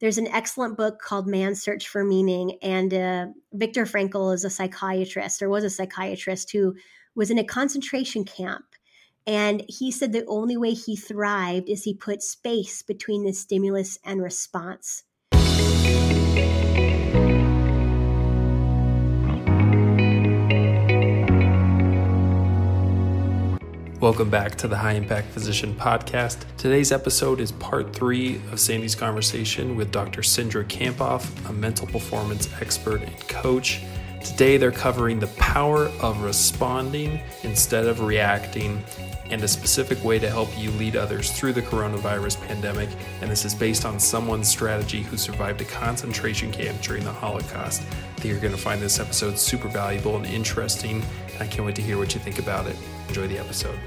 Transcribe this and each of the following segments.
there's an excellent book called Man's Search for Meaning. And uh, Viktor Frankl is a psychiatrist or was a psychiatrist who was in a concentration camp. And he said the only way he thrived is he put space between the stimulus and response. Welcome back to the High Impact Physician Podcast. Today's episode is part three of Sandy's conversation with Dr. Cindra Kamphoff, a mental performance expert and coach. Today, they're covering the power of responding instead of reacting and a specific way to help you lead others through the coronavirus pandemic. And this is based on someone's strategy who survived a concentration camp during the Holocaust. I think you're going to find this episode super valuable and interesting. I can't wait to hear what you think about it. Enjoy the episode.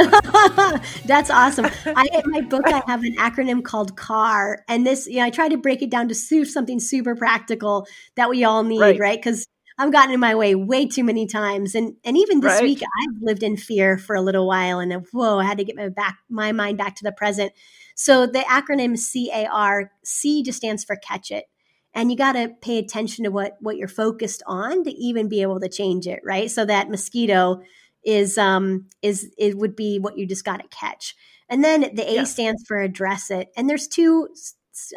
That's awesome. I in my book I have an acronym called CAR, and this you know I try to break it down to something super practical that we all need, right? Because right? I've gotten in my way way too many times, and and even this right. week I've lived in fear for a little while, and whoa, I had to get my back my mind back to the present. So the acronym CAR, C just stands for catch it and you got to pay attention to what what you're focused on to even be able to change it right so that mosquito is um is it would be what you just got to catch and then the a yeah. stands for address it and there's two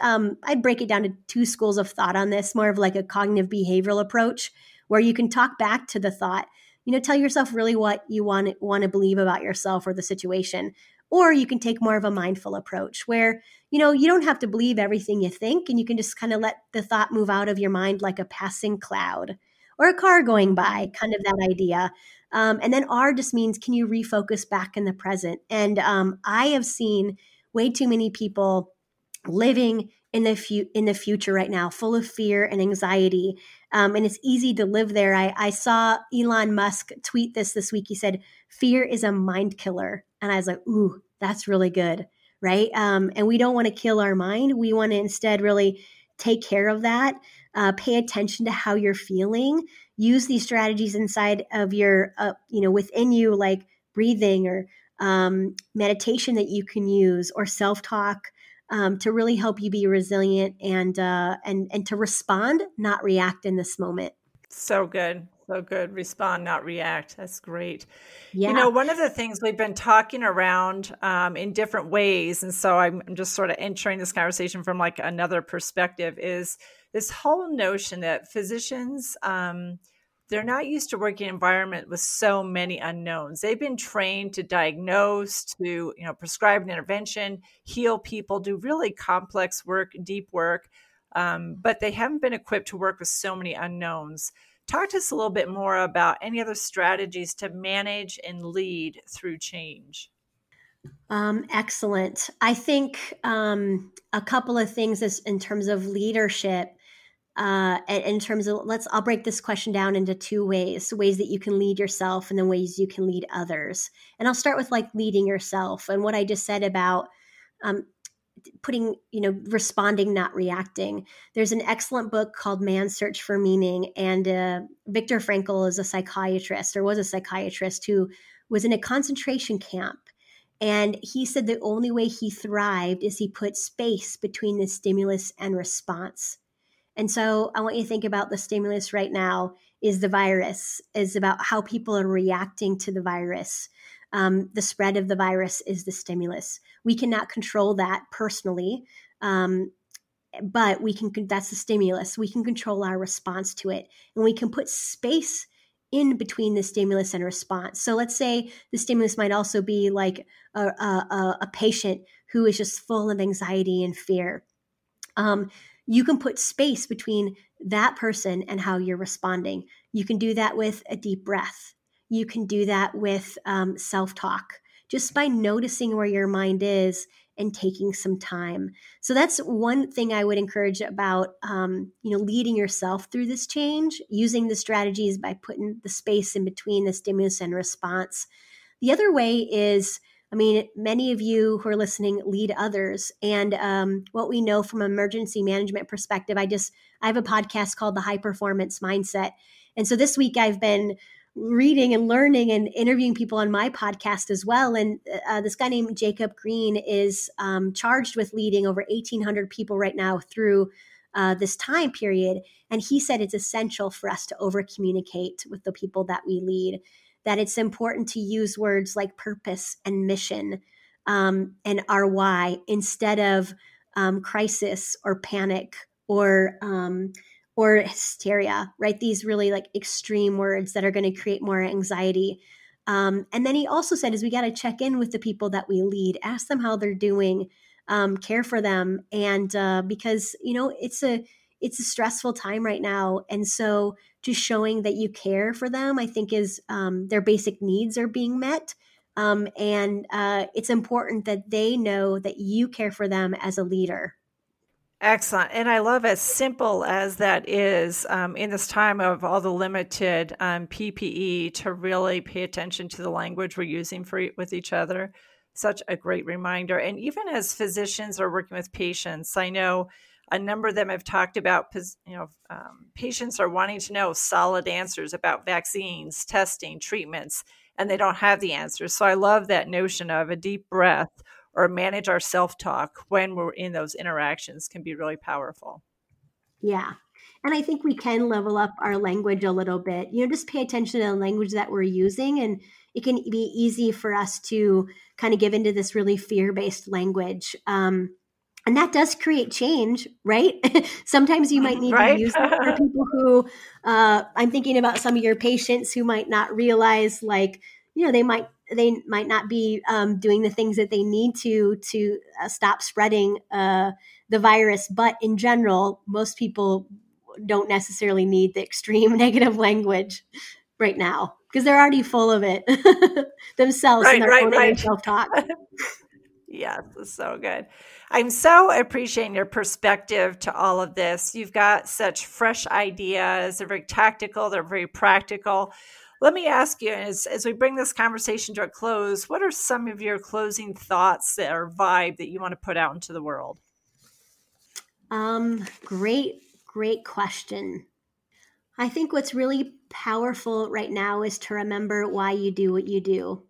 um i'd break it down to two schools of thought on this more of like a cognitive behavioral approach where you can talk back to the thought you know tell yourself really what you want want to believe about yourself or the situation or you can take more of a mindful approach where, you know, you don't have to believe everything you think and you can just kind of let the thought move out of your mind like a passing cloud or a car going by, kind of that idea. Um, and then R just means can you refocus back in the present? And um, I have seen way too many people living in the fu- in the future right now, full of fear and anxiety, um, and it's easy to live there. I, I saw Elon Musk tweet this this week. He said, "Fear is a mind killer," and I was like, "Ooh, that's really good." Right? Um, and we don't want to kill our mind. We want to instead really take care of that. Uh, pay attention to how you're feeling. Use these strategies inside of your, uh, you know, within you, like breathing or um, meditation that you can use, or self talk um, to really help you be resilient and uh, and and to respond, not react in this moment. So good. So good. Respond, not react. That's great. Yeah. You know, one of the things we've been talking around um, in different ways, and so I'm just sort of entering this conversation from like another perspective, is this whole notion that physicians um, they're not used to working environment with so many unknowns. They've been trained to diagnose, to you know, prescribe an intervention, heal people, do really complex work, deep work, um, but they haven't been equipped to work with so many unknowns. Talk to us a little bit more about any other strategies to manage and lead through change. Um, excellent. I think um, a couple of things is in terms of leadership uh, in terms of let's i'll break this question down into two ways ways that you can lead yourself and then ways you can lead others. And i'll start with like leading yourself and what i just said about um, putting you know responding not reacting. There's an excellent book called man's search for meaning and uh, viktor frankl is a psychiatrist or was a psychiatrist who was in a concentration camp. And he said the only way he thrived is he put space between the stimulus and response and so I want you to think about the stimulus right now is the virus, is about how people are reacting to the virus. Um, the spread of the virus is the stimulus. We cannot control that personally, um, but we can. That's the stimulus. We can control our response to it, and we can put space in between the stimulus and response. So let's say the stimulus might also be like a, a, a patient who is just full of anxiety and fear. Um, you can put space between that person and how you're responding. You can do that with a deep breath. You can do that with um, self talk, just by noticing where your mind is and taking some time. So that's one thing I would encourage about um, you know leading yourself through this change, using the strategies by putting the space in between the stimulus and response. The other way is I mean, many of you who are listening lead others. And um, what we know from emergency management perspective, I just, I have a podcast called The High Performance Mindset. And so this week I've been reading and learning and interviewing people on my podcast as well. And uh, this guy named Jacob Green is um, charged with leading over 1,800 people right now through uh, this time period. And he said it's essential for us to over communicate with the people that we lead, that it's important to use words like purpose and mission um, and why instead of um, crisis or panic or um, or hysteria, right? These really like extreme words that are going to create more anxiety. Um, and then he also said, is we got to check in with the people that we lead, ask them how they're doing, um, care for them, and uh, because you know it's a it's a stressful time right now, and so just showing that you care for them, I think, is um, their basic needs are being met. Um, and uh, it's important that they know that you care for them as a leader. Excellent. And I love as simple as that is um, in this time of all the limited um, PPE to really pay attention to the language we're using for with each other. Such a great reminder. And even as physicians are working with patients, I know a number of them have talked about, you know, um, patients are wanting to know solid answers about vaccines, testing, treatments, and they don't have the answers. So I love that notion of a deep breath or manage our self talk when we're in those interactions can be really powerful. Yeah. And I think we can level up our language a little bit. You know, just pay attention to the language that we're using. And it can be easy for us to kind of give into this really fear based language. Um, and that does create change, right? Sometimes you might need right? to use that for people who, uh, I'm thinking about some of your patients who might not realize, like, you know, they might they might not be um, doing the things that they need to to uh, stop spreading uh, the virus. But in general, most people don't necessarily need the extreme negative language right now because they're already full of it themselves right, and their right, own right. self talk. Yes, so good. I'm so appreciating your perspective to all of this. You've got such fresh ideas. They're very tactical. They're very practical. Let me ask you, as, as we bring this conversation to a close, what are some of your closing thoughts or vibe that you want to put out into the world? Um, great, great question. I think what's really powerful right now is to remember why you do what you do.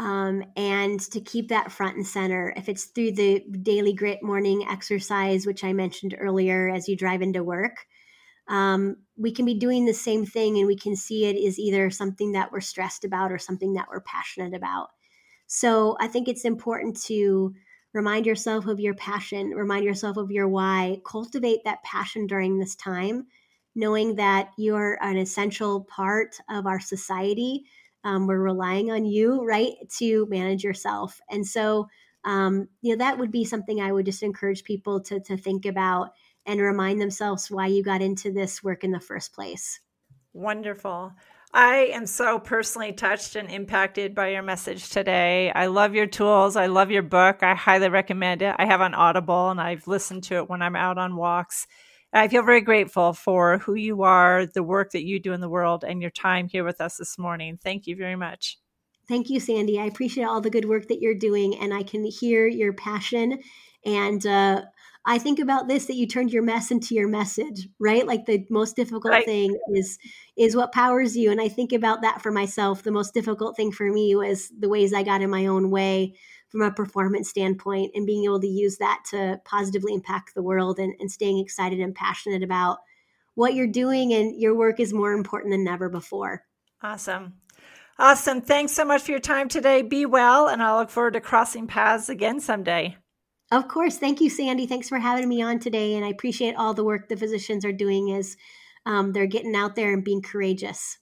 Um, and to keep that front and center. If it's through the daily grit morning exercise, which I mentioned earlier as you drive into work, um, we can be doing the same thing and we can see it is either something that we're stressed about or something that we're passionate about. So I think it's important to remind yourself of your passion, remind yourself of your why, cultivate that passion during this time, knowing that you're an essential part of our society. Um, we're relying on you, right, to manage yourself. And so, um, you know, that would be something I would just encourage people to, to think about and remind themselves why you got into this work in the first place. Wonderful. I am so personally touched and impacted by your message today. I love your tools. I love your book. I highly recommend it. I have on Audible and I've listened to it when I'm out on walks. I feel very grateful for who you are, the work that you do in the world, and your time here with us this morning. Thank you very much. Thank you, Sandy. I appreciate all the good work that you're doing, and I can hear your passion and uh, I think about this that you turned your mess into your message, right? Like the most difficult right. thing is is what powers you. And I think about that for myself. The most difficult thing for me was the ways I got in my own way from a performance standpoint and being able to use that to positively impact the world and, and staying excited and passionate about what you're doing and your work is more important than ever before. Awesome. Awesome. Thanks so much for your time today. Be well, and I'll look forward to crossing paths again someday. Of course. Thank you, Sandy. Thanks for having me on today. And I appreciate all the work the physicians are doing as um, they're getting out there and being courageous.